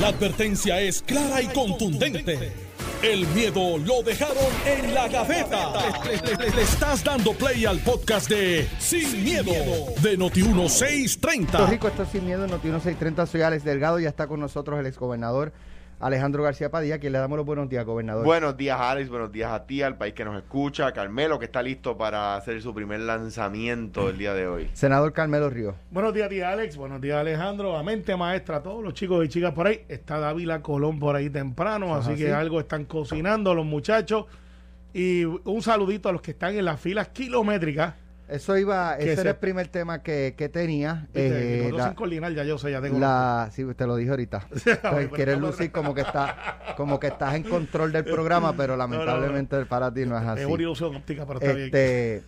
La advertencia es clara y contundente. El miedo lo dejaron en la gaveta. Le, estás dando play al podcast de Sin, miedo, de Noti1630. Puerto Rico, esto es Sin Miedo, Noti 1630. Soy Alex Delgado y está con nosotros el exgobernador Alejandro García Padilla, quien le damos los buenos días, gobernador. Buenos días, Alex. Buenos días a ti, al país que nos escucha. a Carmelo, que está listo para hacer su primer lanzamiento el día de hoy. Senador Carmelo Ríos. Buenos días, tía Alex. Buenos días, Alejandro. A mente maestra, a todos los chicos y chicas por ahí. Está Dávila Colón por ahí temprano, así que algo están cocinando los muchachos. Y un saludito a los que están en las filas kilométricas. Eso iba, ese era el primer tema que, que tenía. Eh, la, sin ya yo sé, ya tengo. La, sí, te lo dije ahorita. pues, quieres lucir como que está, como que estás en control del programa, pero lamentablemente para ti no es así. Es una ilusión óptica, está este.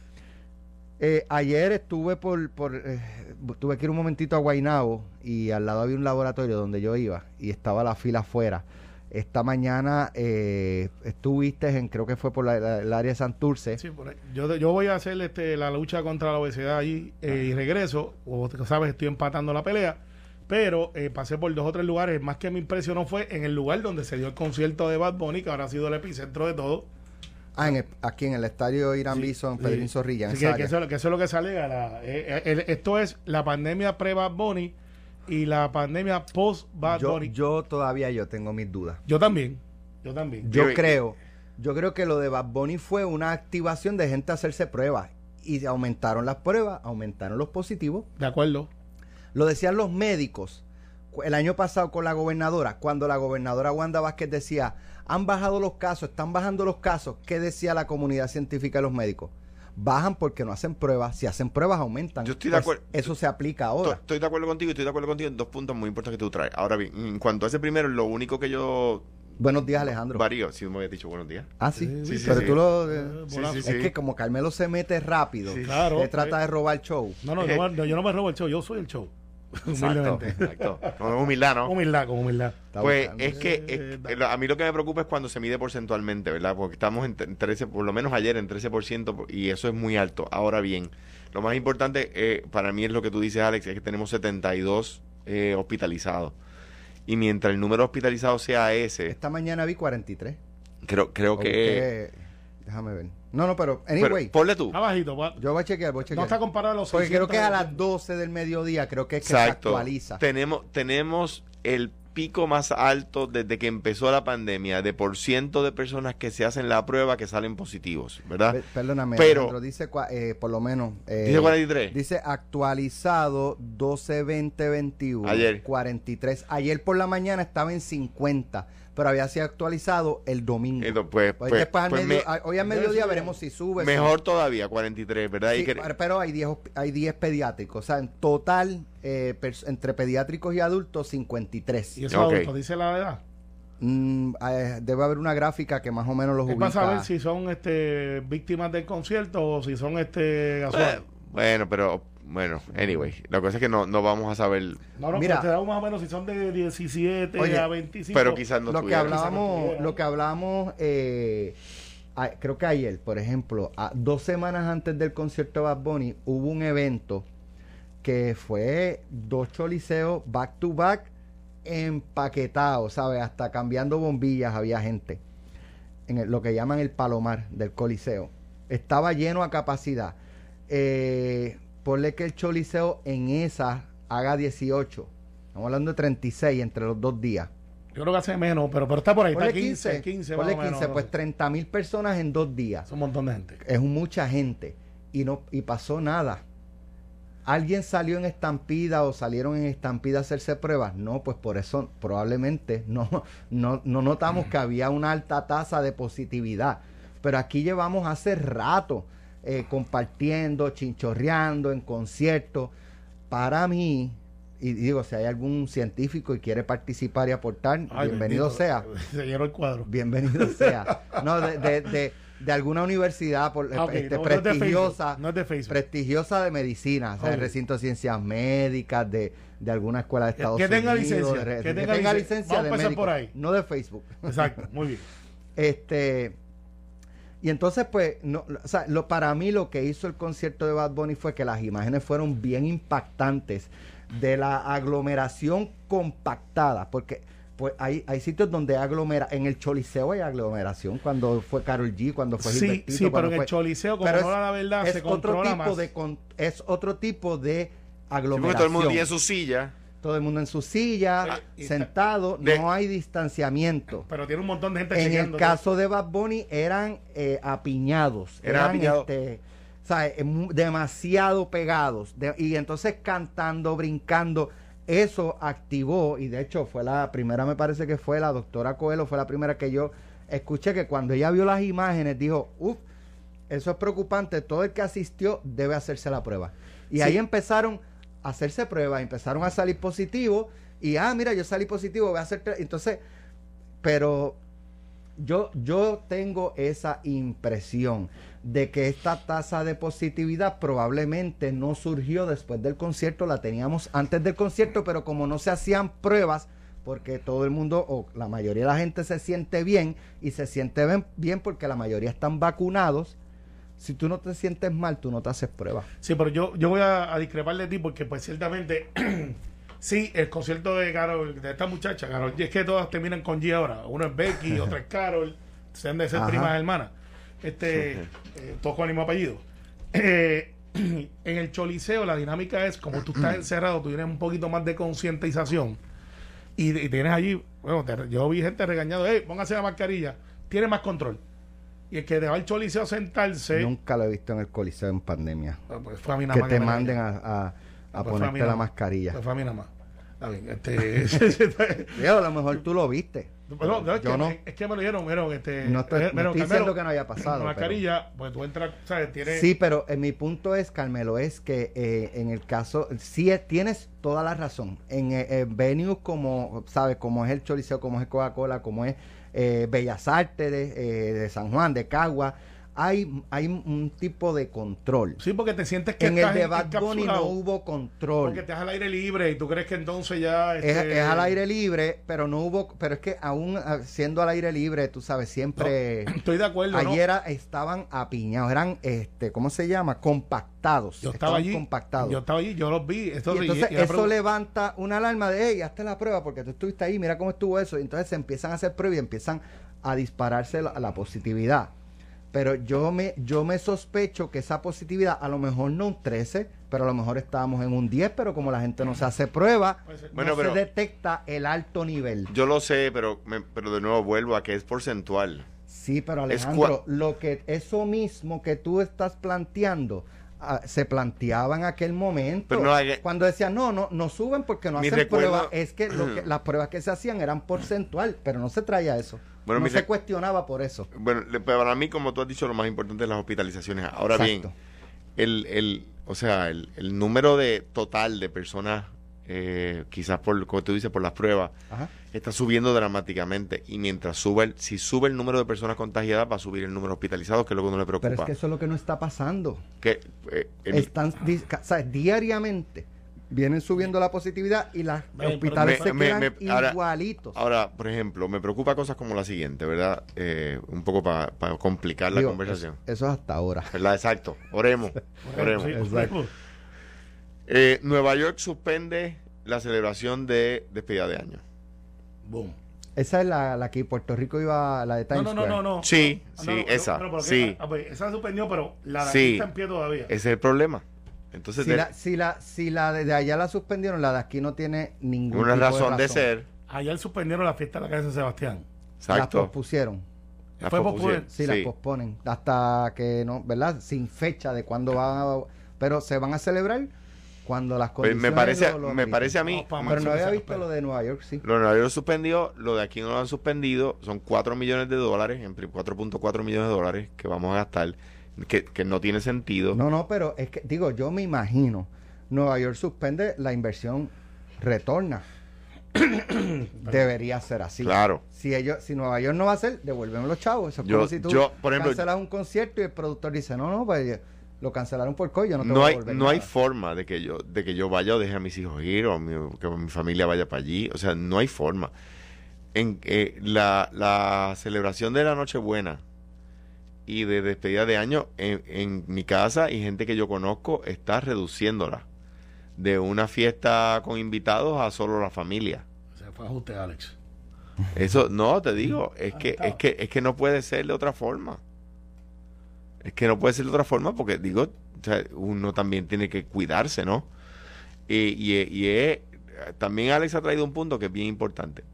Eh, ayer estuve por, por eh, tuve que ir un momentito a Guaynabo y al lado había un laboratorio donde yo iba y estaba la fila afuera esta mañana eh, estuviste en, creo que fue por el área de Santurce. Sí, por ahí. Yo, yo voy a hacer este, la lucha contra la obesidad allí eh, y regreso. O sabes, estoy empatando la pelea. Pero eh, pasé por dos o tres lugares. Más que me impresionó fue en el lugar donde se dio el concierto de Bad Bunny, que ahora ha sido el epicentro de todo. Ah, en aquí en el estadio Irán Bison, Pedrín Zorrilla. que, eso, es lo que sale. Eh, esto es la pandemia pre-Bad Bunny y la pandemia post Bad yo, Yo todavía yo tengo mis dudas. Yo también. Yo también. Yo creo, yo creo que lo de Bad Bunny fue una activación de gente a hacerse pruebas y aumentaron las pruebas, aumentaron los positivos. De acuerdo. Lo decían los médicos el año pasado con la gobernadora, cuando la gobernadora Wanda Vázquez decía, han bajado los casos, están bajando los casos, ¿qué decía la comunidad científica y los médicos? Bajan porque no hacen pruebas. Si hacen pruebas, aumentan. Yo estoy de acuerdo. Eso se aplica ahora. Estoy de acuerdo contigo y estoy de acuerdo contigo en dos puntos muy importantes que tú traes. Ahora bien, en cuanto a ese primero, lo único que yo Buenos días, Alejandro. Varío, si me habías dicho buenos días. Ah, sí. sí, pero tú lo. Eh, es que como Carmelo se mete rápido, claro, se trata de robar el show. No, no, yo no me robo el show, yo soy el show. Humildemente. Exacto. Con humildad, ¿no? Humildad, con humildad. Pues es que eh, a mí lo que me preocupa es cuando se mide porcentualmente, ¿verdad? Porque estamos en 13, por lo menos ayer en 13% y eso es muy alto. Ahora bien, lo más importante eh, para mí es lo que tú dices, Alex, es que tenemos 72 eh, hospitalizados. Y mientras el número hospitalizado sea ese... Esta mañana vi 43. Creo, creo que... Déjame ver. No, no, pero, anyway. ponle tú. Abajito. Yo voy a chequear, voy a chequear. No está comparado a los Porque creo que es a las 12 del mediodía, creo que es que se actualiza. Tenemos, tenemos el pico más alto desde que empezó la pandemia de por ciento de personas que se hacen la prueba que salen positivos, ¿verdad? Perdóname, pero dice eh, por lo menos eh, dice 43. Dice actualizado 12 20 21 Ayer 43. Ayer por la mañana estaba en 50 pero había sido actualizado el domingo. pues, pues, pues, pues hoy al mediodía veremos si sube. Mejor todavía, 43, ¿verdad? Pero hay 10 hay 10 pediátricos, o sea, en total, eh, entre pediátricos y adultos, 53. ¿Y eso adultos dice la edad? Mm, eh, debe haber una gráfica que más o menos los ubica. a saber si son este víctimas del concierto o si son este bueno, pero bueno, anyway, la cosa es que no, no vamos a saber. No, no, Mira, te da más o menos si son de 17 a 25. Pero quizás no Lo que hablábamos, lo que hablábamos eh, creo que ayer, por ejemplo, a, dos semanas antes del concierto de Bad Bunny, hubo un evento que fue dos choliseos back to back empaquetados, ¿sabes? Hasta cambiando bombillas había gente. En lo que llaman el palomar del coliseo. Estaba lleno a capacidad. Eh, ponle que el Choliseo en esa haga 18. Estamos hablando de 36 entre los dos días. Yo creo que hace menos, pero, pero está por ahí. Ponle está 15. 15, 15 menos, pues 30 mil personas en dos días. Es un montón de gente. Es mucha gente. Y, no, y pasó nada. ¿Alguien salió en estampida o salieron en estampida a hacerse pruebas? No, pues por eso probablemente no, no, no notamos que había una alta tasa de positividad. Pero aquí llevamos hace rato eh, compartiendo, chinchorreando en conciertos. Para mí, y digo, si hay algún científico y quiere participar y aportar, bienvenido sea. Se el cuadro. Bienvenido sea. No, de, de, de, alguna universidad por, ah, este, prestigiosa, no de prestigiosa de medicina, o de recinto de ciencias médicas, de, de alguna escuela de Estados que tenga Licencia, que, tenga, licencia. de médico, por ahí. no de Facebook. Exacto, muy bien. este y entonces, pues, no, o sea, lo, para mí lo que hizo el concierto de Bad Bunny fue que las imágenes fueron bien impactantes de la aglomeración compactada, porque pues hay, hay sitios donde aglomera, en el Choliseo hay aglomeración, cuando fue Carol G, cuando fue Sí, Gilbertito, sí, pero en el fue- Choliseo, como no la verdad, es se otro controla tipo más. de con- es otro tipo de Sí, porque aglomeración. todo el mundo tiene su silla. Todo el mundo en su silla, sentado, de- no hay distanciamiento. Pero tiene un montón de gente En el caso de Bad Bunny eran eh, apiñados, Eran eran apiñados. este, ¿sabes? Eh, demasiado pegados de- y entonces cantando, brincando, eso activó y de hecho fue la primera, me parece que fue la doctora Coelho, fue la primera que yo escuché que cuando ella vio las imágenes dijo, uff, eso es preocupante, todo el que asistió debe hacerse la prueba. Y Sí. ahí empezaron hacerse pruebas, empezaron a salir positivos y, ah, mira, yo salí positivo, voy a hacer... tre-". Entonces, pero yo, yo tengo esa impresión de que esta tasa de positividad probablemente no surgió después del concierto, la teníamos antes del concierto, pero como no se hacían pruebas, porque todo el mundo o la mayoría de la gente se siente bien y se siente bien porque la mayoría están vacunados, si tú no te sientes mal, tú no te haces pruebas. Sí, pero yo, yo voy a, a discrepar de ti porque pues ciertamente sí, el concierto de Carol, de esta muchacha, Carol, y es que todas terminan con G ahora. Uno es Becky, otra es Carol, se han de ser Ajá. primas hermanas. Este, eh, todos con el mismo apellido. Eh, en el choliseo la dinámica es como tú estás encerrado, tú tienes un poquito más de concientización y, y tienes allí, bueno, te- yo vi gente regañando, hey, póngase la mascarilla, tiene más control. Y el que te va al choliseo a sentarse, Nunca lo he visto en el coliseo en pandemia. Ah, pues fue a mí nada Que más te manden a, a- a Ah, pues a ponerte la mascarilla. Pues fue a mí nada más. Está bien, este, a lo mejor tú lo viste. No, es, Yo que, no. es que me lo dieron, vieron, este, No estoy- eh, vieron, estoy diciendo que no haya pasado, Con la pero- mascarilla, pues tú entras, ¿sabes? Tienes, Sí, pero en mi punto es, Carmelo, es que eh, en el caso, sí es- tienes toda la razón. En eh, eh, venues como, ¿sabes? Como es el Choliseo, como es Coca-Cola, como es eh, Bellas Artes eh, de San Juan, de Cagua, hay, hay un tipo de control. Sí, porque te sientes que En el de Bad Bunny no hubo control. Porque estás al aire libre y tú crees que entonces ya... Es, este, es al aire libre, pero no hubo, pero es que aún ah, siendo al aire libre, tú sabes, siempre... Estoy de acuerdo. Ayer estaban apiñados, eran, este, ¿cómo se llama? Compactados. Yo estaba allí, compactados. yo estaba allí, yo los vi. Esto, y entonces y- y la eso levanta una alarma de, hey, hazte la prueba porque tú estuviste ahí, mira cómo estuvo eso. Y entonces se empiezan a hacer pruebas y empiezan a dispararse la, la positividad. Pero yo me, yo me sospecho que esa positividad, a lo mejor no un 13, pero a lo mejor estábamos en un 10, pero como la gente no se hace prueba. Bueno, no pero- se detecta el alto nivel. Yo lo sé, pero, me- pero de nuevo vuelvo a que es porcentual. Sí, pero Alejandro, lo que eso mismo que tú estás planteando ah, se planteaba en aquel momento. Pero no hay- cuando decían, no, no, no suben porque no hacen recuerdo- pruebas. Es que, lo que las pruebas que se hacían eran porcentual, pero no se traía eso. Bueno, no se cuestionaba por eso. Bueno, para mí, como tú has dicho, lo más importante es las hospitalizaciones. Ahora Exacto. bien, el, el, o sea, el, el número de total de personas, eh, quizás por, como tú dices, por las pruebas, Ajá. está subiendo dramáticamente. Y mientras sube, el, si sube el número de personas contagiadas, va a subir el número de hospitalizados, que es lo que uno le preocupa. Pero es que eso es lo que no está pasando. Que, eh, el- Están, di- ca- ¿sabes? diariamente vienen subiendo la positividad y pero hospitales me- se me- quedan me- ahora- igualitos. Ahora, por ejemplo, me preocupa cosas como la siguiente, ¿verdad? Eh, un poco para complicar la conversación. Eso, eso es hasta ahora. ¿Verdad? Exacto. Oremos. Oremos. Sí, Exacto. Eh, Nueva York suspende la celebración de despedida de año. Boom. Esa es la, la que Puerto Rico iba, la de No, Times no, no, Square. no, no. Sí, No, sí, no, no, esa, pero sí. Ah, pues, esa suspendió, pero la de Sí. aquí está en pie todavía. Ese es el problema. Entonces, Si de- la, si, la, si la de allá la suspendieron, la de aquí no tiene ningún una tipo razón de, ser. Ayer suspendieron la fiesta de la calle San Sebastián. Las Exacto. pospusieron. La Fue pospusieron. pospuesta. Sí, las posponen. Hasta que no, ¿verdad? Sin fecha de cuándo van a... Pero se van a celebrar cuando las Pues condiciones me parece, lo- lo me parece a mí, Pero no había visto lo de Nueva York, sí. lo de Nueva York suspendió, lo de aquí no lo han suspendido, son 4 millones de dólares, en pri- 4.4 millones de dólares que vamos a gastar, que, que no tiene sentido. No, no, pero es que, digo, yo me imagino, Nueva York suspende, la inversión retorna. Debería ser así. Claro. Si ellos, si Nueva York no va a hacer, devuélveme los chavos. Eso es Yo- como si tú yo, por ejemplo- cancelas un concierto y el productor dice, no, no, pues lo cancelaron por coño, yo no te no voy a hay devolver no hay nada". forma de que yo de que yo vaya o deje a mis hijos ir o mi- que mi familia vaya para allí o sea no hay forma en eh, la, la celebración de la Nochebuena y de despedida de año en, en mi casa y gente que yo conozco está reduciéndola de una fiesta con invitados a solo la familia Se fue ajuste, Alex. Eso, no, te digo, es que, es que, es que no puede ser de otra forma. Es que no puede ser de otra forma porque, digo, uno también tiene que cuidarse, ¿no? Y, y, también Alex ha traído un punto que es bien importante.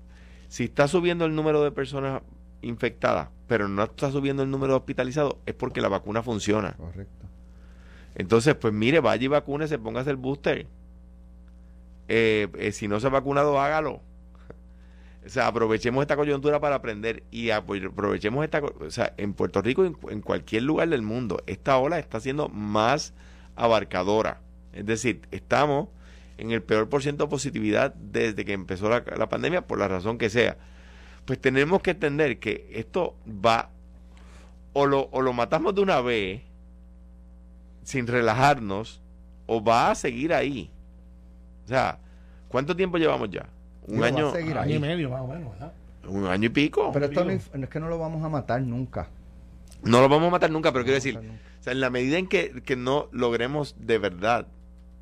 Si está subiendo el número de personas infectadas, pero no está subiendo el número de hospitalizados, es porque la vacuna funciona. Correcto. Entonces, pues mire, vaya y vacúnese, póngase el booster. Eh, eh, si no se ha vacunado, hágalo. O sea, aprovechemos esta coyuntura para aprender y aprovechemos esta... O sea, en Puerto Rico, en, en cualquier lugar del mundo, esta ola está siendo más abarcadora. Es decir, estamos en el peor por ciento de positividad desde que empezó la, la, pandemia, por la razón que sea. Pues tenemos que entender que esto va, o lo, o lo matamos de una vez, sin relajarnos, o va a seguir ahí. O sea, ¿cuánto tiempo llevamos ya? Un año, año y medio más o menos, ¿verdad? Un año y pico. Pero esto no, es que no lo vamos a matar nunca. No lo vamos a matar nunca, pero quiero decir, o sea, en la medida en que, que no logremos de verdad,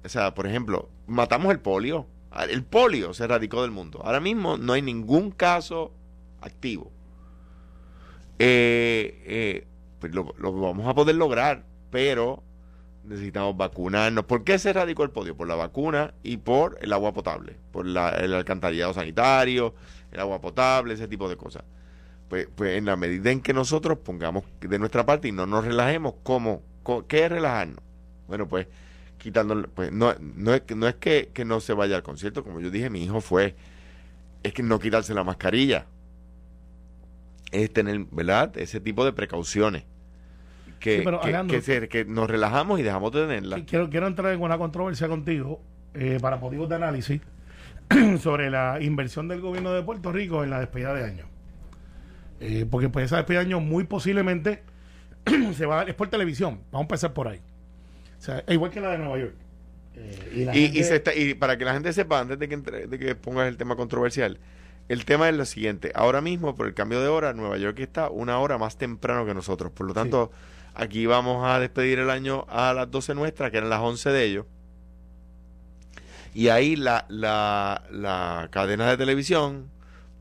o sea, por ejemplo, matamos el polio. El polio se erradicó del mundo. Ahora mismo no hay ningún caso activo. Eh, eh, pues lo, vamos a poder lograr, pero necesitamos vacunarnos. ¿Por qué se erradicó el polio? Por la vacuna y por el agua potable, por el alcantarillado sanitario, el agua potable, ese tipo de cosas. Pues, pues en la medida en que nosotros pongamos de nuestra parte y no nos relajemos, ¿cómo? ¿Qué es relajarnos? Bueno, pues quitando, pues no, no es, no es que, que no se vaya al concierto, como yo dije, mi hijo fue, es que no quitarse la mascarilla, es tener, ¿verdad? Ese tipo de precauciones que, que, nos relajamos y dejamos de tenerla. Quiero, quiero entrar en una controversia contigo eh, para motivos de análisis sobre la inversión del gobierno de Puerto Rico en la despedida de año. Eh, porque pues esa despedida de año muy posiblemente se va a dar, es por televisión. Vamos a empezar por ahí. O sea, igual que la de Nueva York. Eh, y, para que la gente sepa, antes de que, de que pongas el tema controversial, el tema es lo siguiente. Ahora mismo, por el cambio de hora, Nueva York está una hora más temprano que nosotros. Por lo tanto, Aquí vamos a despedir el año a las 12 nuestras, que eran las 11 de ellos. Y ahí la, la, la cadena de televisión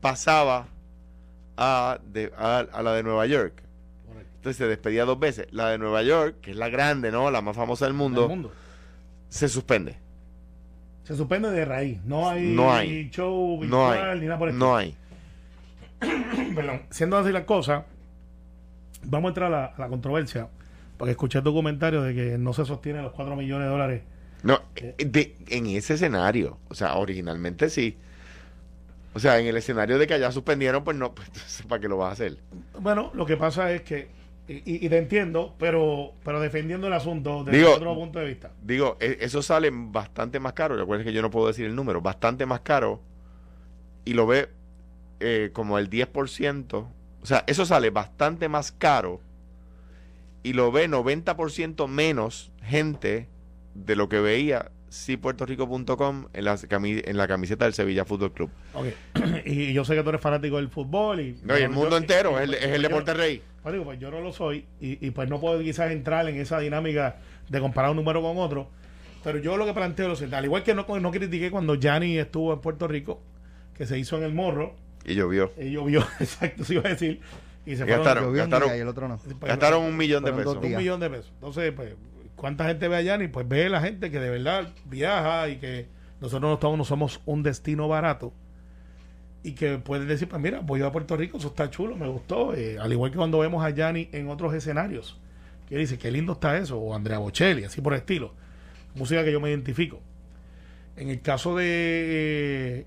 pasaba a, a, la de Nueva York. Entonces se despedía dos veces. La de Nueva York, que es la grande, ¿no? La más famosa del mundo, mundo. se suspende. Se suspende de raíz. No hay, no hay. show no hay. ni nada por el No hay. Perdón. Siendo así la cosa, Vamos a entrar a la, controversia, porque escuché tu comentario de que no se sostiene los 4 millones de dólares. No, eh, de, en ese escenario, o sea, originalmente sí. O sea, en el escenario de que allá suspendieron, pues no, pues, ¿para qué lo vas a hacer? Bueno, lo que pasa es que, y, te entiendo, pero pero defendiendo el asunto desde otro punto de vista. Digo, e, eso sale bastante más caro, recuerden que yo no puedo decir el número, bastante más caro, y lo ve eh, como el 10% o sea, eso sale bastante más caro y lo ve 90% menos gente de lo que veía si puertorico.com en la, en la camiseta del Sevilla Fútbol Club. Okay. y yo sé que tú eres fanático del fútbol y... No, y el mundo entero, es, el, es el deporte rey. Pues, pues yo no lo soy y, y, pues no puedo quizás entrar en esa dinámica de comparar un número con otro. Pero yo lo que planteo es, al igual que no, no critiqué cuando Gianni estuvo en Puerto Rico, que se hizo en el morro, y llovió. Y llovió, exacto, se iba a decir. Y se gastaron, gastaron, y el otro no. gastaron un millón de pesos. Un millón de pesos. Entonces, pues, ¿cuánta gente ve allá? Y pues ve la gente que de verdad viaja y que nosotros no, estamos, no somos un destino barato. Y que pueden decir, pues mira, voy a Puerto Rico, eso está chulo, me gustó. Eh, al igual que cuando vemos a Yanni en otros escenarios. Que dice, qué lindo está eso. O Andrea Bocelli, así por estilo. Música que yo me identifico. En el caso de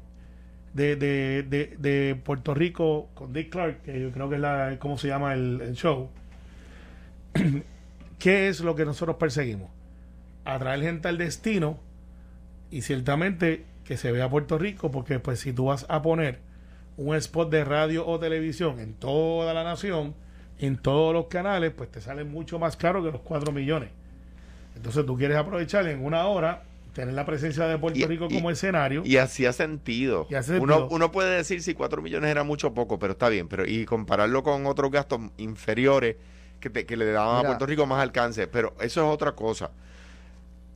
de, de, de, Puerto Rico con Dick Clark, que yo creo que es la, cómo se llama el, show. ¿Qué es lo que nosotros perseguimos? Atraer gente al destino y ciertamente que se vea Puerto Rico, porque pues si tú vas a poner un spot de radio o televisión en toda la nación, en todos los canales, pues te sale mucho más caro que los 4 millones. Entonces tú quieres aprovechar en una hora tener la presencia de Puerto Rico como escenario. Y así ha sentido. Uno, uno puede decir si 4 millones era mucho o poco, pero está bien. pero Y compararlo con otros gastos inferiores que, que le daban a Puerto Rico más alcance. Pero eso es otra cosa.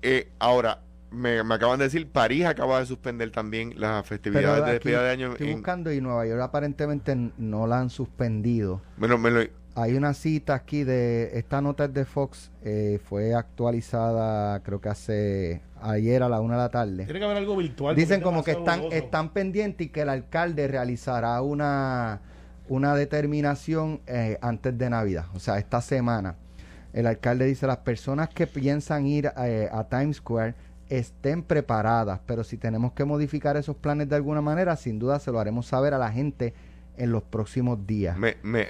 Eh, ahora, me, me acaban de decir, París acaba de suspender también las festividades de despedida de año. Estoy en- buscando y Nueva York aparentemente no la han suspendido. bueno, me lo- Hay una cita aquí de esta nota es de Fox, eh, fue actualizada creo que hace ayer a la una de la tarde. Tiene que haber algo virtual. Dicen como que están, están pendientes y que el alcalde realizará una, una determinación eh, antes de Navidad, o sea, esta semana. El alcalde dice, las personas que piensan ir eh, a Times Square estén preparadas, pero si tenemos que modificar esos planes de alguna manera, sin duda se lo haremos saber a la gente en los próximos días. me, me-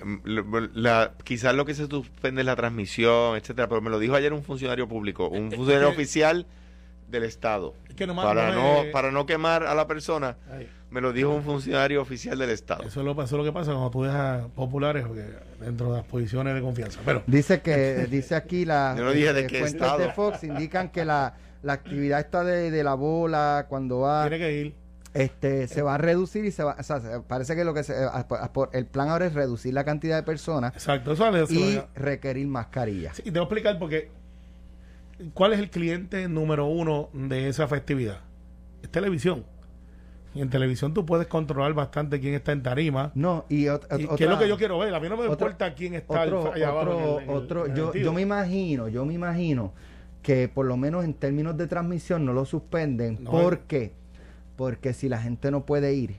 la- quizás lo que se suspende es la transmisión, etcétera, pero me lo dijo ayer un funcionario público, un funcionario oficial del Estado. Es que nomás Para no para no quemar a la persona, Ay, me lo dijo un funcionario oficial del Estado. Eso es, lo, eso es lo que pasa cuando tú dejas populares porque dentro de las posiciones de confianza. Pero Dice que, dice aquí la Yo no dije de eh, qué fuentes estado. de Fox indican que la, la actividad esta de, de la bola cuando va tiene que ir. este se va a reducir y se va o sea, se- parece que lo que se, por- el plan ahora es reducir la cantidad de personas Exacto. Eso vale, eso y requerir mascarillas. Sí, y te voy a explicar porque ¿cuál es el cliente número uno de esa festividad? Es televisión. Y en televisión tú puedes controlar bastante quién está en tarima. No, y, ot- Y otra- ¿Qué es lo que yo quiero ver? A mí no me otro- importa quién está otro, allá abajo. otro, en el- en el- otro- en el yo, yo me imagino, yo me imagino que por lo menos en términos de transmisión no lo suspenden. No, ¿Por eh. qué? Porque si la gente no puede ir,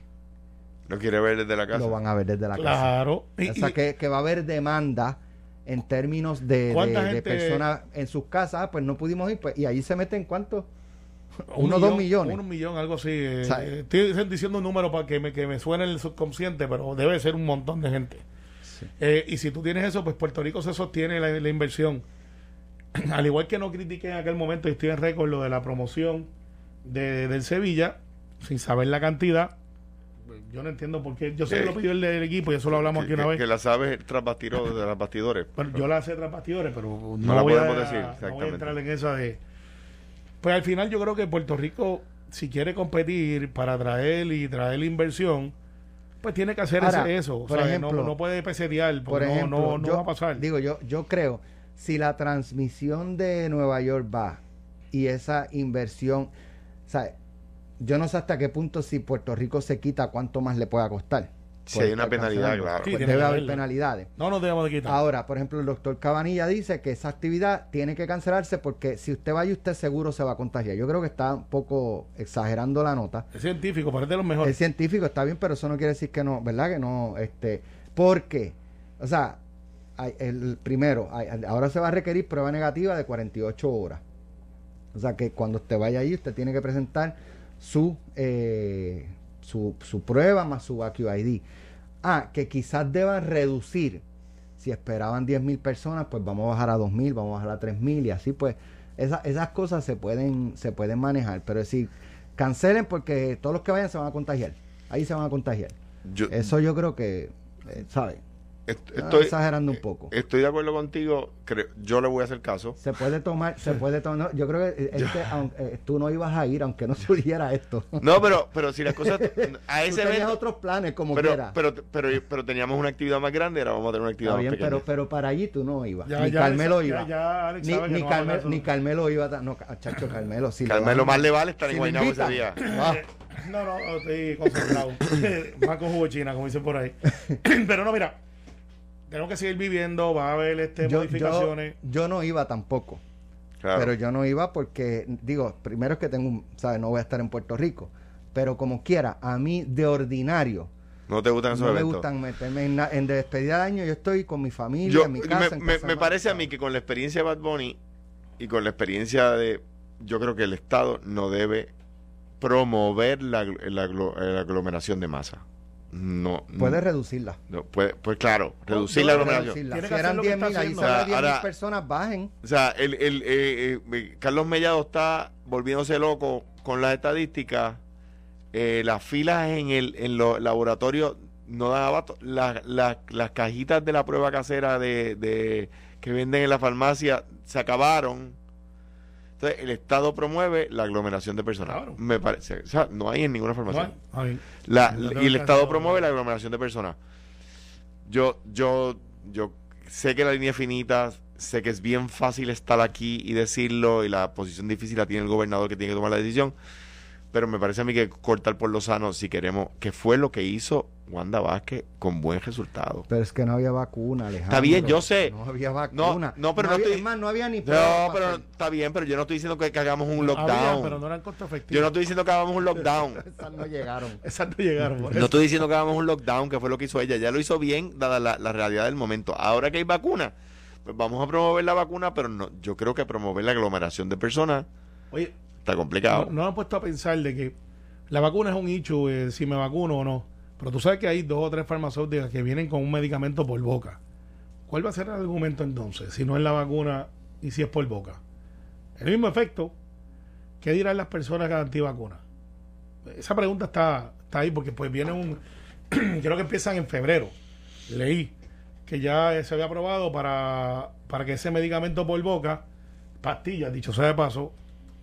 Lo quiere ver desde la casa. lo van a ver desde la casa. Claro. O sea, y- que, que va a haber demanda en términos de, ¿Cuánta de- personas en sus casas, ah, pues no pudimos ir, pues, y allí se meten cuántos, un uno o dos millones. Un millón, algo así. eh, O sea, eh, estoy diciendo un número para que me, que me suene el subconsciente, pero debe ser un montón de gente. Eh, y si tú tienes eso, pues Puerto Rico se sostiene la, la inversión. Al igual que no critiqué en aquel momento, y estoy en récord lo de la promoción de, del Sevilla, sin saber la cantidad. Yo no entiendo por qué. Yo sé que Eh, lo pidió el del equipo y eso lo hablamos que, aquí una que- vez. que la sabes tras bastidores de los bastidores. Bueno, yo la sé tras bastidores, pero no, No la voy podemos a, decir, no voy a exactamente. entrar en esa de... Pues al final yo creo que Puerto Rico, si quiere competir para traer y traer inversión, pues tiene que hacer Ahora, ese- eso. por o sea, ejemplo- no, no puede pesetear, Por porque no- ejemplo, no, no yo, va a pasar. Digo, yo, yo creo, si la transmisión de Nueva York va y esa inversión, o sea, yo no sé hasta qué punto si Puerto Rico se quita, cuánto más le pueda costar. Si hay una penalidad, claro. Sí, Pues debe haber penalidades. no nos debemos de quitar. Ahora, por ejemplo, el doctor Cabanilla dice que esa actividad tiene que cancelarse porque si usted va y usted seguro se va a contagiar. Yo creo que está un poco exagerando la nota. es científico, parece de los mejores. El científico está bien, pero eso no quiere decir que no, ¿verdad? Que no, este, porque, o sea, el primero, ahora se va a requerir prueba negativa de 48 horas. O sea, que cuando usted vaya ahí, usted tiene que presentar su, eh, su, su prueba más su AQID. Ah, que quizás deban reducir. Si esperaban 10 mil personas, pues vamos a bajar a 2 mil, vamos a bajar a 3 mil y así pues esa- esas cosas se pueden, se pueden manejar. Pero es decir, cancelen porque todos los que vayan se van a contagiar. Ahí se van a contagiar. Yo, Eso yo creo que, eh, ¿sabes? Estoy, exagerando un poco. estoy de acuerdo contigo. creo- yo le voy a hacer caso. Se puede tomar, se puede tomar. no, yo creo que eh, este, aunque, eh, tú no ibas a ir aunque no surgiera esto. No, pero, pero si las cosas. A Tú ese tenías evento. otros planes como Pero, quiera. pero, pero, pero teníamos una actividad más grande, ahora vamos a tener una actividad Está bien, más pequeña. pero, pero para allí tú no ibas. Ya- ni ya Carmelo iba. ya- ya Alex ni, ni no ni. Carmelo iba. No, chacho, Carmelo. Si le Carmelo, más le vale estar si en Guaynabo ese día. Ah, No, no, estoy concentrado. Más con jugo de China, como dicen por ahí. Pero no, mira, tenemos que seguir viviendo, va a haber este, yo, modificaciones. yo, yo no iba tampoco. Claro. Pero yo no iba porque, digo, primero es que tengo un, ¿sabes? No voy a estar en Puerto Rico. Pero como quiera, a mí de ordinario, no te gustan esos no me eventos. gustan meterme en, en despedida de año. Yo estoy con mi familia, Yo- en mi me, casa. en me- casa me parece a mí que con la experiencia de Bad Bunny y con la experiencia de. Yo creo que el Estado no debe promover la, la aglo- la aglomeración de masa. No. Puedes reducirla. no, puede, pues claro, reducir la aglomeración. Si eran lo que 10 está mil, ahí haciendo. salen Ahora- 10 mil ahora- personas, bajen. O sea, el, el, eh, eh, Carlos Mellado está volviéndose loco con las estadísticas. Eh, las filas en, el, en los laboratorios no dan abasto. Las, las, las cajitas de la prueba casera de, de que venden en la farmacia se acabaron. Entonces, el Estado promueve la aglomeración de personas. Claro. Me parece. O sea, no hay en ninguna No, La- Yo tengo y el Estado promueve la aglomeración de personas. Yo, yo, yo sé que la línea finita sé que es bien fácil estar aquí y decirlo y la posición difícil la tiene el gobernador que tiene que tomar la decisión, pero me parece a mí que cortar por lo sano si queremos, que fue lo que hizo Wanda Vázquez con buen resultado. Pero es que no había vacuna, Alejandro. Está bien, yo sé. No había vacuna. No, no pero no, había, estoy... es más, no había ni No, pero está bien, pero yo no estoy diciendo que, que hagamos un lockdown. Había, pero no eran costo efectivo. Yo no estoy diciendo que hagamos un lockdown. Esas no llegaron. Esas no llegaron. No estoy diciendo que hagamos un lockdown, que fue lo que hizo ella. Ya lo hizo bien, dada la, la realidad del momento. Ahora que hay vacuna, pues vamos a promover la vacuna, pero no, yo creo que promover la aglomeración de personas Oye, complicado. no, no puesto a pensar de que la vacuna es un hecho, eh, si me vacuno o no. Pero tú sabes que hay dos o tres farmacéuticas que vienen con un medicamento por boca. ¿Cuál va a ser el argumento entonces? Si no es la vacuna y si es por boca. El mismo efecto. ¿Qué dirán las personas que antivacunas? Esa pregunta está, está ahí porque pues viene un... creo que empiezan en febrero. Leí que ya se había aprobado para, para que ese medicamento por boca, pastillas, dicho sea de paso,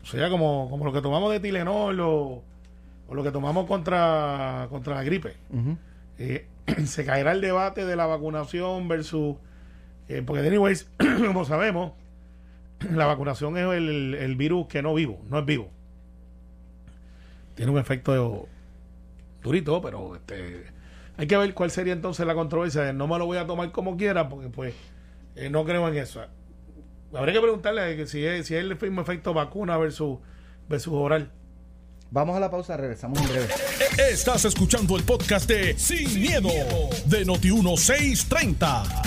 sea como, como lo que tomamos de Tilenol o, o lo que tomamos contra, contra la gripe. Eh, se caerá el debate de la vacunación versus... eh, porque, anyways, como sabemos, la vacunación es el, el virus que no vivo, no es vivo. Tiene un efecto durito, pero este, hay que ver cuál sería entonces la controversia. de No me lo voy a tomar como quiera, porque pues eh, no creo en eso. Habría que preguntarle que si es, si es el mismo efecto vacuna versus, versus oral. Vamos a la pausa, regresamos en breve. Estás escuchando el podcast de Sin, miedo, de Noti1630.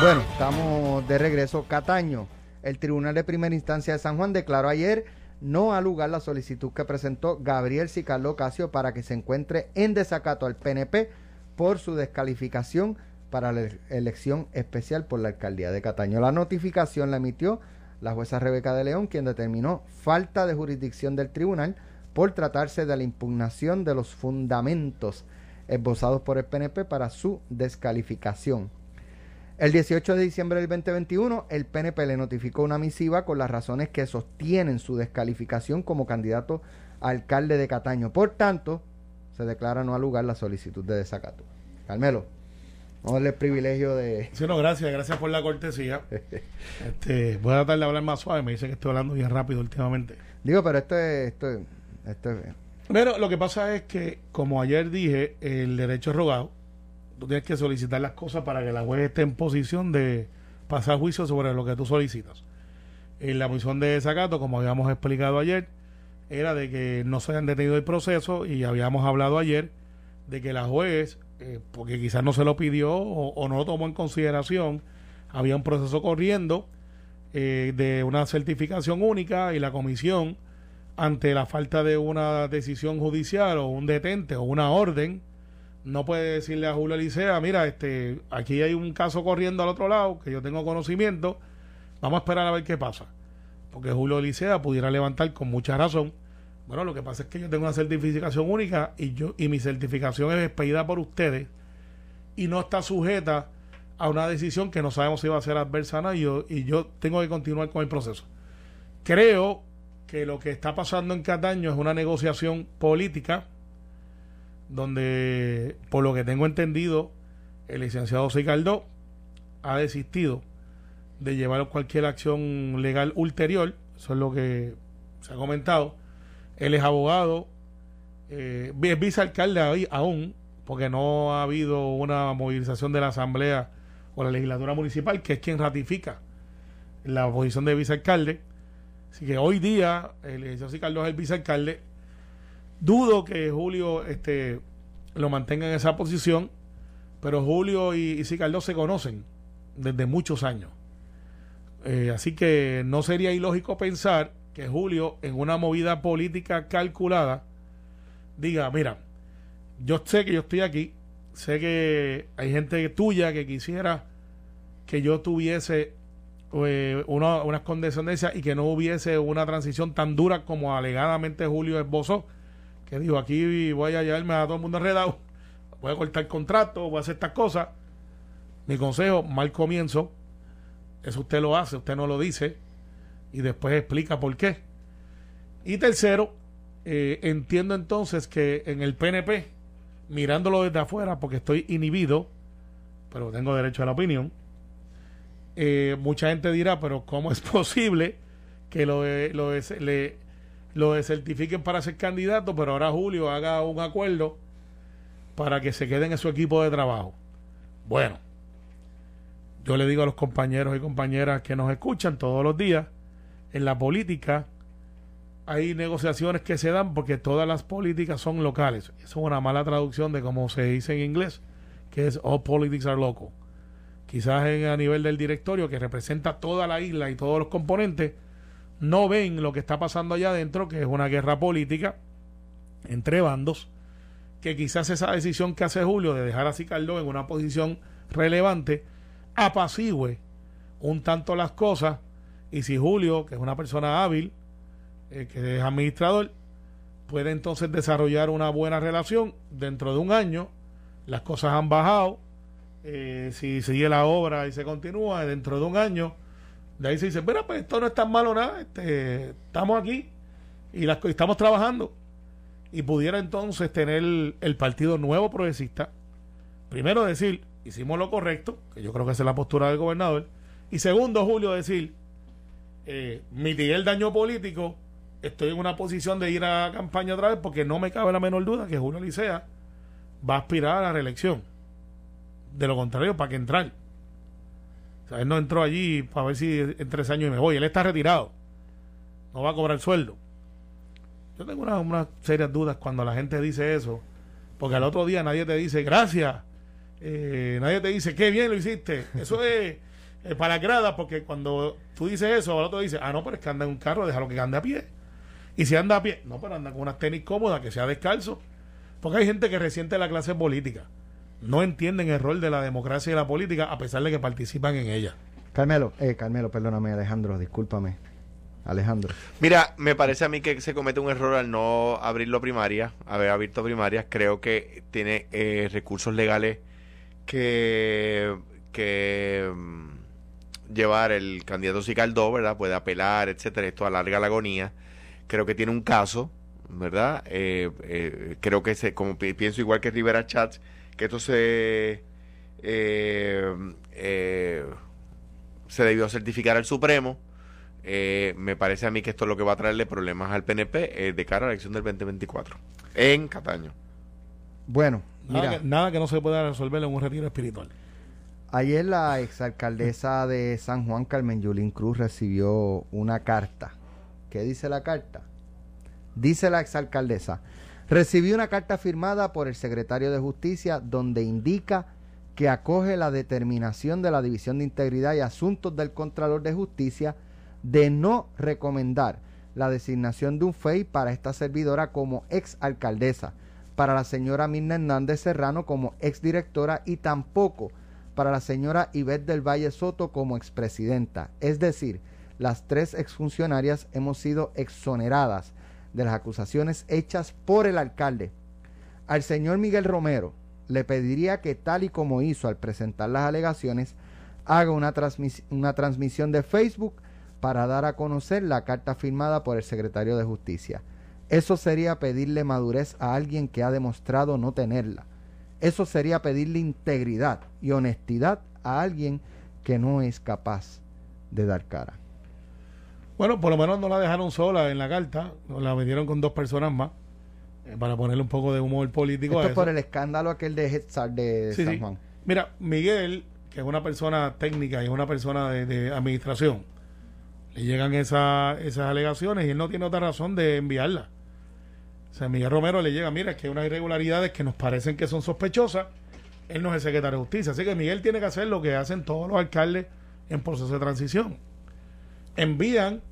Bueno, estamos de regreso. Cataño, el Tribunal de Primera Instancia de San Juan declaró ayer no al lugar la solicitud que presentó Gabriel Cicarlo Casio para que se encuentre en desacato al PNP por su descalificación para la elección especial por la alcaldía de Cataño. La notificación la emitió la jueza Rebeca de León, quien determinó falta de jurisdicción del tribunal por tratarse de la impugnación de los fundamentos esbozados por el PNP para su descalificación. El 18 de diciembre del 2021, el PNP le notificó una misiva con las razones que sostienen su descalificación como candidato a alcalde de Cataño. Por tanto, se declara no al lugar la solicitud de desacato. Carmelo, vamos a darle el privilegio de... Sí, no, gracias, gracias por la cortesía. Este, voy a tratar de hablar más suave, me dice que estoy hablando bien rápido últimamente. Digo, pero esto es... Esto es, esto es Pero lo que pasa es que, como ayer dije, el derecho es rogado. Tú tienes que solicitar las cosas para que la juez esté en posición de pasar juicio sobre lo que tú solicitas. En la posición de desacato, como habíamos explicado ayer, era de que no se hayan detenido el proceso y habíamos hablado ayer de que la juez, eh, porque quizás no se lo pidió o, no lo tomó en consideración, había un proceso corriendo eh, de una certificación única y la comisión ante la falta de una decisión judicial o un detente o una orden, no puede decirle a Julio Licea, mira, este, aquí hay un caso corriendo al otro lado que yo tengo conocimiento, vamos a esperar a ver qué pasa. Porque Julio Licea pudiera levantar con mucha razón. Bueno, lo que pasa es que yo tengo una certificación única y yo y mi certificación es expedida por ustedes y no está sujeta a una decisión que no sabemos si va a ser adversa y yo, y yo tengo que continuar con el proceso. Creo que lo que está pasando en Cataño es una negociación política donde, por lo que tengo entendido, el licenciado Sicardó ha desistido de llevar cualquier acción legal ulterior, eso es lo que se ha comentado. Él es abogado, eh, es vicealcalde aún, porque no ha habido una movilización de la Asamblea o la legislatura municipal, que es quien ratifica la posición de vicealcalde. Así que hoy día el licenciado Sicardo es el vicealcalde. Dudo que Julio este, lo mantenga en esa posición, pero Julio y, y se conocen desde muchos años. Eh, así que no sería ilógico pensar que Julio, en una movida política calculada, diga, mira, yo sé que yo estoy aquí, sé que hay gente tuya que quisiera que yo tuviese eh, una, unas condescendencias y que no hubiese una transición tan dura como alegadamente Julio esbozó, que dijo, aquí voy a llevarme a todo el mundo enredado, voy a cortar contrato, voy a hacer estas cosas. Mi consejo, mal comienzo, eso usted lo hace, usted no lo dice y después explica por qué. Y tercero, eh, entiendo entonces que en el PNP, mirándolo desde afuera, porque estoy inhibido, pero tengo derecho a la opinión, eh, mucha gente dirá, pero ¿cómo es posible que lo, lo, le, lo para ser candidato, pero ahora Julio haga un acuerdo para que se queden en su equipo de trabajo? Bueno, yo le digo a los compañeros y compañeras que nos escuchan todos los días, en la política hay negociaciones que se dan porque todas las políticas son locales. Eso es una mala traducción de cómo se dice en inglés, que es all politics are local. Quizás a nivel del directorio, que representa toda la isla y todos los componentes, no ven lo que está pasando allá adentro, que es una guerra política entre bandos, que quizás esa decisión que hace Julio de dejar a Cicaldo en una posición relevante apacigüe un tanto las cosas y si Julio, que es una persona hábil, eh, que es administrador, puede entonces desarrollar una buena relación dentro de un año, las cosas han bajado, eh, si sigue la obra y se continúa dentro de un año, de ahí se dice, pero pues esto no es tan malo nada, este, estamos aquí y las, estamos trabajando. Y pudiera entonces tener el, partido nuevo progresista, primero decir, hicimos lo correcto, que yo creo que esa es la postura del gobernador, y segundo, Julio, decir, eh, mitigué el daño político, estoy en una posición de ir a campaña otra vez porque no me cabe la menor duda que Julio Licea va a aspirar a la reelección. De lo contrario, ¿para qué entrar? O sea, él no entró allí para ver si en tres años me voy. Él está retirado. No va a cobrar sueldo. Yo tengo unas una serias dudas cuando la gente dice eso. Porque al otro día nadie te dice gracias. Eh, nadie te dice qué bien lo hiciste. Eso es eh, para grada porque cuando tú dices eso, al otro dice, ah, no, pero es que anda en un carro, déjalo que ande a pie. Y si anda a pie, no, pero anda con unas tenis cómodas, que sea descalzo. Porque hay gente que resiente la clase política no entienden el rol de la democracia y la política a pesar de que participan en ella. Carmelo, eh, Carmelo, perdóname, Alejandro, discúlpame. Alejandro. Mira, me parece a mí que se comete un error al no abrirlo primaria, haber abierto primarias. Creo que tiene eh, recursos legales que, que mm, llevar el candidato Sicaldo, ¿verdad? Puede apelar, etcétera. Esto alarga la agonía. Creo que tiene un caso, ¿verdad? Eh, eh, creo que se, como pienso igual que Rivera Chats, que esto se, eh, eh, se debió certificar al Supremo. Eh, me parece a mí que esto es lo que va a traerle problemas al PNP de cara a la elección del 2024 en Cataño. Bueno, nada, que, nada que no se pueda resolver en un retiro espiritual. Ayer la exalcaldesa de San Juan, Carmen Yulín Cruz, recibió una carta. ¿Qué dice la carta? Dice la exalcaldesa, Recibí una carta firmada por el secretario de Justicia donde indica que acoge la determinación de la División de Integridad y Asuntos del Contralor de Justicia de no recomendar la designación de un FEI para esta servidora como ex alcaldesa, para la señora Mirna Hernández Serrano como ex directora y tampoco para la señora Ivette del Valle Soto como expresidenta. Es decir, las tres exfuncionarias hemos sido exoneradas de las acusaciones hechas por el alcalde. Al señor Miguel Romero le pediría que tal y como hizo al presentar las alegaciones, haga una, una transmisión de Facebook para dar a conocer la carta firmada por el secretario de Justicia. Eso sería pedirle madurez a alguien que ha demostrado no tenerla. Eso sería pedirle integridad y honestidad a alguien que no es capaz de dar cara. Bueno, por lo menos no la dejaron sola en la carta, la metieron con dos personas más eh, para ponerle un poco de humor político Esto por el escándalo aquel de de San Juan. Mira, Miguel, que es una persona técnica y es una persona de, administración, le llegan esa, esas alegaciones y él no tiene otra razón de enviarlas. Sea, Miguel Romero le llega, mira, que hay unas irregularidades que nos parecen que son sospechosas. Él no es el secretario de justicia. Así que Miguel tiene que hacer lo que hacen todos los alcaldes en proceso de transición envían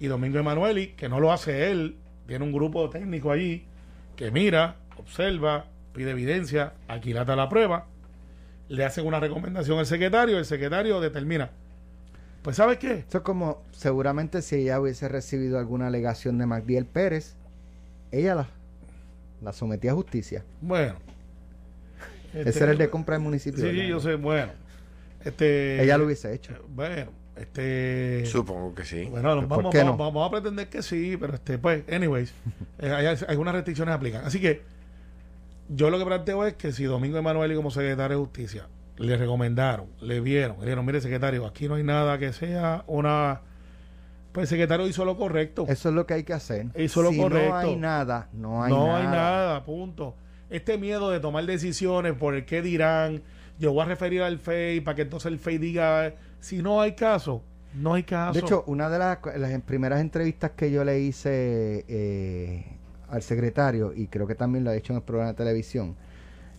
y Domingo Emanueli, que no lo hace él, tiene un grupo técnico allí que mira, observa, pide evidencia, aquilata la prueba, le hacen una recomendación al secretario, el secretario determina. Pues ¿sabes qué? Esto es como seguramente si ella hubiese recibido alguna alegación de Magdiel Pérez, ella la, la sometía a justicia. Bueno. Ese era el de compra del municipio. Sí, yo sé, bueno. Este, ella lo hubiese hecho. Bueno, este, Supongo que sí. Bueno, vamos, vamos, a pretender que sí, pero este, pues, anyways, eh, hay, algunas restricciones aplican. Así que yo lo que planteo es que si Domingo Emanuel y como secretario de Justicia le recomendaron, le vieron, le dijeron, mire secretario, aquí no hay nada que sea una... Pues el secretario hizo lo correcto. Eso es lo que hay que hacer. Hizo lo si correcto. no hay nada, no hay no nada. hay nada, punto. Este miedo de tomar decisiones por el qué dirán, yo voy a referir al FEI para que entonces el FEI diga, si no hay caso, no hay caso. De hecho, una de las, las primeras entrevistas que yo le hice eh, al secretario, y creo que también lo ha hecho en el programa de televisión,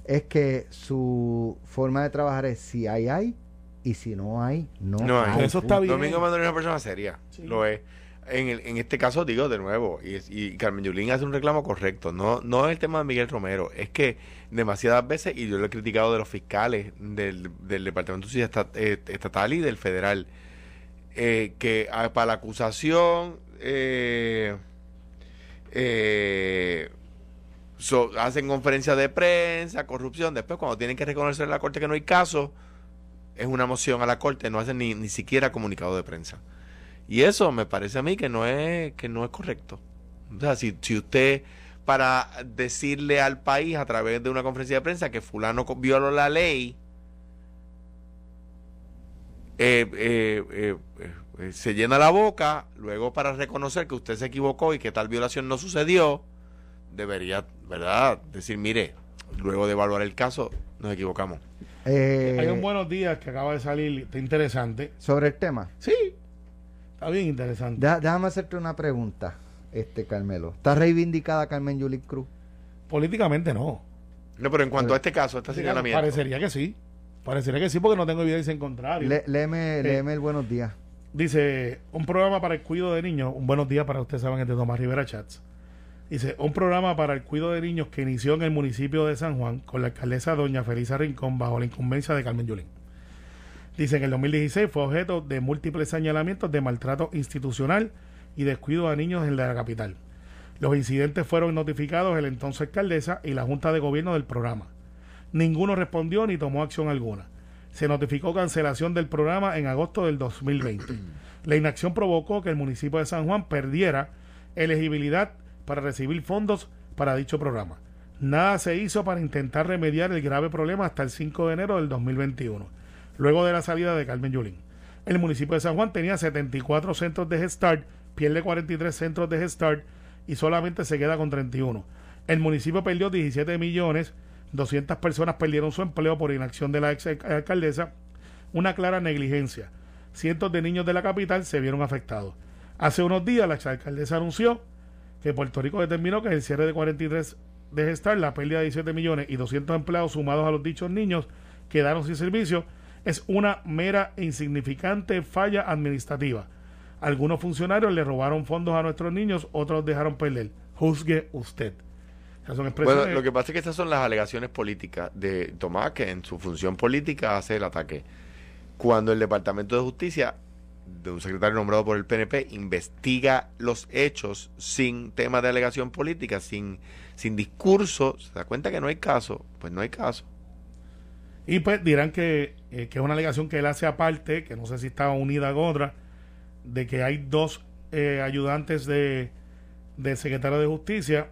es que su forma de trabajar es si hay, hay, y si no hay, no, No hay. hay. Eso está bien. Domingo Manuel es una persona seria, Sí. lo es. En, el- en este caso, digo de nuevo, y, y Carmen Yulín hace un reclamo correcto. No, no es el tema de Miguel Romero, es que demasiadas veces, y yo lo he criticado de los fiscales del, del Departamento de Justicia eh, Estatal y del Federal, eh, que ah, para la acusación eh, eh, so- hacen conferencias de prensa, corrupción, después cuando tienen que reconocer en la Corte que no hay caso, es una moción a la Corte, no hacen ni, ni siquiera comunicado de prensa. Y eso me parece a mí que no es, que no es correcto. O sea, si, si usted, para decirle al país a través de una conferencia de prensa que fulano violó la ley, eh, eh, eh, eh, se llena la boca, luego para reconocer que usted se equivocó y que tal violación no sucedió, debería, ¿verdad? Decir, mire, luego de evaluar el caso, nos equivocamos. Eh, Hay un buenos días que acaba de salir, está interesante. sobre el tema, Sí, está bien interesante. deja- déjame hacerte una pregunta, este Carmelo. ¿Está reivindicada Carmen Yulín Cruz? Políticamente no. No, pero en cuanto a este caso, este señalamiento. Parecería que sí. Parecería que sí, porque no tengo evidencia en contrario. Le- léeme, léeme el buenos días. Dice, un programa para el cuidado de niños, un buenos días para ustedes saben, es de Tomás Rivera Chats. Dice, un programa para el cuidado de niños que inició en el municipio de San Juan con la alcaldesa doña Felisa Rincón bajo la incumbencia de Carmen Yulín. Dice, en el 2016 fue objeto de múltiples señalamientos de maltrato institucional y descuido a niños en la capital. Los incidentes fueron notificados la entonces alcaldesa y la Junta de Gobierno del programa. Ninguno respondió ni tomó acción alguna. Se notificó cancelación del programa en agosto del 2020. La inacción provocó que el municipio de San Juan perdiera elegibilidad para recibir fondos para dicho programa. Nada se hizo para intentar remediar el grave problema hasta el 5 de enero del 2021, luego de la salida de Carmen Yulín. El municipio de San Juan tenía 74 centros de Head Start, pierde 43 centros de Head Start y solamente se queda con 31. El municipio perdió 17 millones, 200 personas perdieron su empleo por inacción de la ex alcaldesa, una clara negligencia. Cientos de niños de la capital se vieron afectados. Hace unos días la alcaldesa anunció que Puerto Rico determinó que el cierre de 43 de gestar, la pérdida de 17 millones y 200 empleados sumados a los dichos niños quedaron sin servicio, es una mera e insignificante falla administrativa. Algunos funcionarios le robaron fondos a nuestros niños, otros dejaron perder. Juzgue usted. Bueno, lo que pasa es que estas son las alegaciones políticas de Tomás, que en su función política hace el ataque. Cuando el Departamento de Justicia, de un secretario nombrado por el PNP, investiga los hechos sin tema de alegación política, sin, sin discurso, se da cuenta que no hay caso, pues no hay caso. Y pues dirán que, eh, que es una alegación que él hace aparte, que no sé si está unida con otra, de que hay dos eh, ayudantes de, del secretario de Justicia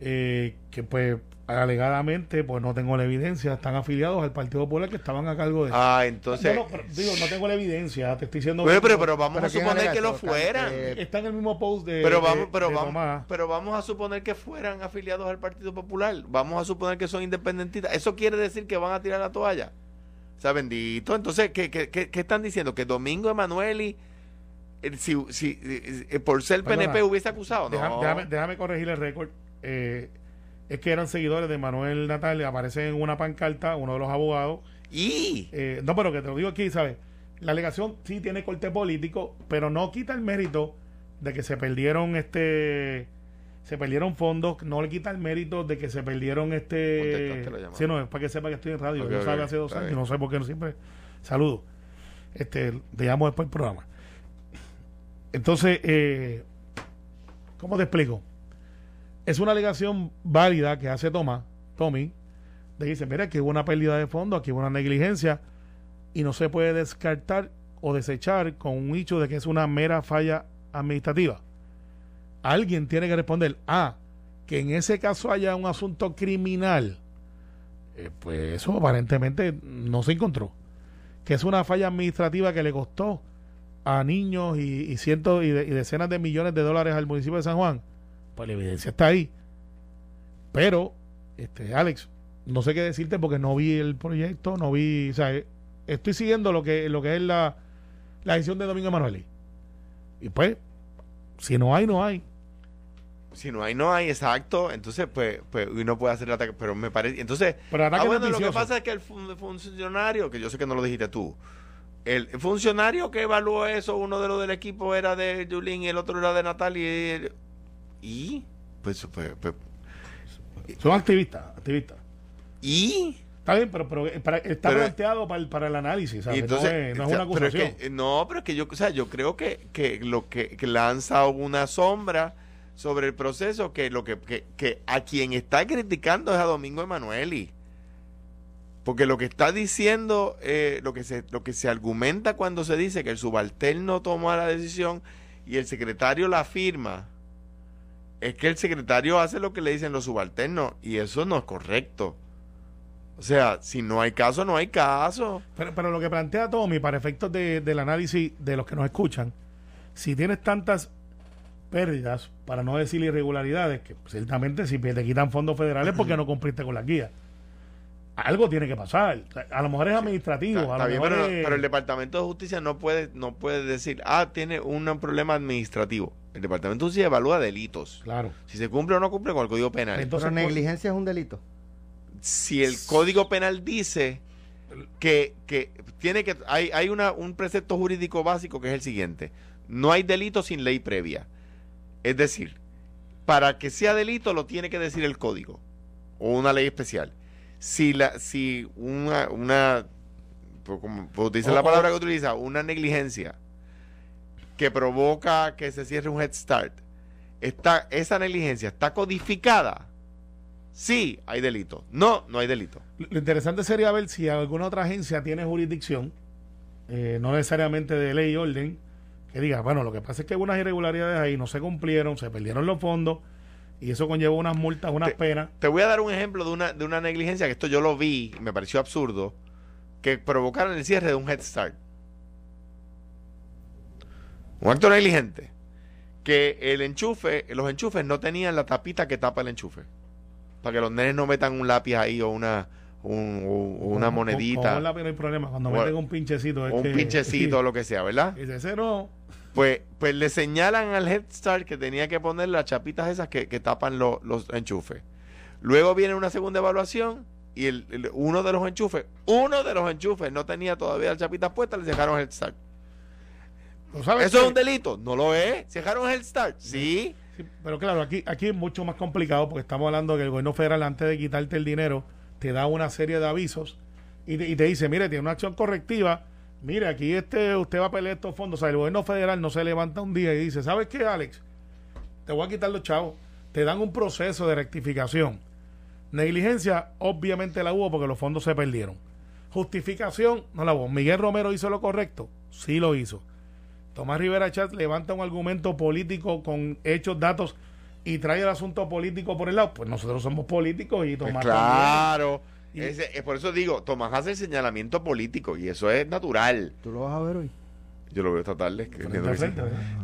eh, que pues alegadamente pues no tengo la evidencia, están afiliados al Partido Popular que estaban a cargo de Ah, entonces... No, no, pero, digo, no tengo la evidencia, te estoy diciendo pero, pero vamos Pero a ¿quién suponer que lo fueran. Eh, está en el mismo post de pero de- vamos, pero de vamos, Tomás. pero vamos a suponer que fueran afiliados al Partido Popular. Vamos a suponer que son independentistas. Eso quiere decir que van a tirar la toalla. O sea, bendito. Entonces, ¿qué, qué, qué, qué están diciendo? Que Domingo Emanueli, eh, si, si, eh, eh, por ser Perdona, PNP, hubiese acusado. No. déjame, déjame corregir el récord. Eh, es que eran seguidores de Manuel Natal, aparecen en una pancarta, uno de los abogados. Y Eh, no, pero que te lo digo aquí, ¿sabes? La alegación sí tiene corte político, pero no quita el mérito de que se perdieron este se perdieron fondos, no le quita el mérito de que se perdieron este sí, no, es para que sepa que estoy en radio, Ok, yo ok, sabe hace dos años, bien. no sé por qué no siempre saludo. Este, te llamo después del programa. Entonces, eh, ¿cómo te explico? Es una alegación válida que hace Tomás, Tommy, de que dice, mira, aquí hubo una pérdida de fondos, aquí hubo una negligencia, y no se puede descartar o desechar con un hecho de que es una mera falla administrativa. Alguien tiene que responder, ah, que en ese caso haya un asunto criminal, Eh, pues eso aparentemente no se encontró. Que es una falla administrativa que le costó a niños y, cientos y, decenas de millones de dólares al municipio de San Juan. Pues la evidencia está ahí. Pero, este, Alex, no sé qué decirte porque no vi el proyecto, no vi, o sea, estoy siguiendo lo que, lo que es la, la de Domingo Emanuele. Y pues, si no hay, no hay. Si no hay, no hay, exacto. Entonces, pues, pues uno puede hacer el ataque. Pero me parece. Entonces, pero ah, bueno, lo que pasa es que el funcionario, que yo sé que no lo dijiste tú, el funcionario que evaluó eso, uno de los del equipo era de Julín y el otro era de Natalia. Y, pues, pues, pues son activistas, activistas. ¿Y? Está bien, pero, pero, está planteado para el, para el análisis, ¿sabes? no, es, una acusación. no, pero es que yo, o sea, yo creo que, que lo que, lanza una sombra sobre el proceso que lo que, que, a quien está criticando es a Domingo Emanueli. Porque lo que está diciendo, eh, lo, que se, lo que se argumenta cuando se dice que el subalterno toma la decisión y el secretario la firma, es que el secretario hace lo que le dicen los subalternos y eso no es correcto. O sea, si no hay caso, no hay caso. Pero, pero lo que plantea Tommy, para efectos de, del análisis de los que nos escuchan, si tienes tantas pérdidas, para no decir irregularidades, que ciertamente si te quitan fondos federales porque no cumpliste con la guía. Algo tiene que pasar. A lo mejor es administrativo. pero, el Departamento de Justicia no puede, no puede decir, ah, tiene un problema administrativo. El Departamento de Justicia evalúa delitos. Claro. Si se cumple o no cumple con el Código Penal. Entonces, ¿pero negligencia es un delito? si el Código Penal dice que, que tiene que hay, hay una, un precepto jurídico básico que es el siguiente no hay delito sin ley previa es decir para que sea delito lo tiene que decir el código o una ley especial si la si una una pues como pues dice la palabra que utiliza una negligencia que provoca que se cierre un head start está esa negligencia está codificada sí hay delito. No, no hay delito. Lo interesante sería ver si alguna otra agencia tiene jurisdicción, eh, no necesariamente de ley y orden, que diga, bueno, lo que pasa es que unas irregularidades ahí no se cumplieron, se perdieron los fondos y eso conllevó unas multas, unas penas. Te voy a dar un ejemplo de una, de una negligencia que esto yo lo vi y me pareció absurdo, que provocaron el cierre de un Head Start. Un acto negligente. Que el enchufe, los enchufes no tenían la tapita que tapa el enchufe para que los nenes no metan un lápiz ahí o una una monedita. Con, un lápiz no hay problema. Cuando meten un pinchecito. Es un pinchecito o lo que sea, ¿verdad? Y ese no. Pues, pues le señalan al Head Start que tenía que poner las chapitas esas que, tapan los enchufes. Luego viene una segunda evaluación y el, uno de los enchufes, uno de los enchufes no tenía todavía las chapitas puestas, le dejaron Head Start. ¿Eso es un delito? No lo es. ¿Se dejaron Head Start? Sí pero claro, aquí, aquí es mucho más complicado porque estamos hablando que el gobierno federal, antes de quitarte el dinero, te da una serie de avisos y te, dice, mire, tiene una acción correctiva, mire, aquí este, usted va a pelear estos fondos. O sea, el gobierno federal no se levanta un día y dice, ¿sabes qué, Alex? Te voy a quitar los chavos. Te dan un proceso de rectificación. Negligencia, obviamente la hubo porque los fondos se perdieron. Justificación, no la hubo. Miguel Romero hizo lo correcto, sí lo hizo. Tomás Rivera Chat levanta un argumento político con hechos, datos y trae el asunto político por el lado, pues nosotros somos políticos y Tomás. Pues claro. Es por eso digo, Tomás hace el señalamiento político y eso es natural. ¿Tú lo vas a ver hoy? Yo lo veo esta tarde.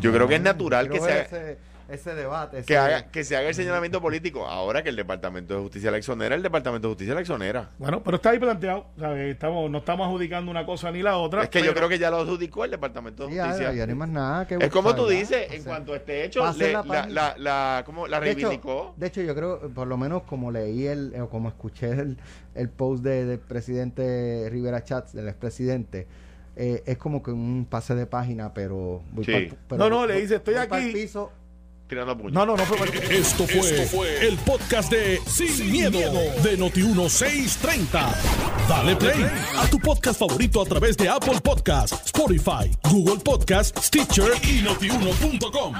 Yo creo que es natural que sea ese debate. Que, haga, que se haga el señalamiento político. Ahora que el Departamento de Justicia la exonera, el Departamento de Justicia la exonera. Bueno, pero está ahí planteado. Estamos, no estamos adjudicando una cosa ni la otra. Es que yo creo que ya lo adjudicó el Departamento de Justicia. Ya, no hay más nada que Es como tú dices, en cuanto esté hecho, la, la, ¿cómo, la reivindicó. De hecho, yo creo, por lo menos como leí el, o como escuché el, el post del presidente Rivera Chats, del expresidente, eh, es como que un pase de página, pero... no, no, le dice, estoy aquí. Piso, no, no, no fue Esto fue, Esto fue el podcast de Sin, miedo, de Noti1630. Dale play a tu podcast favorito a través de Apple Podcasts, Spotify, Google Podcasts, Stitcher y notiuno.com.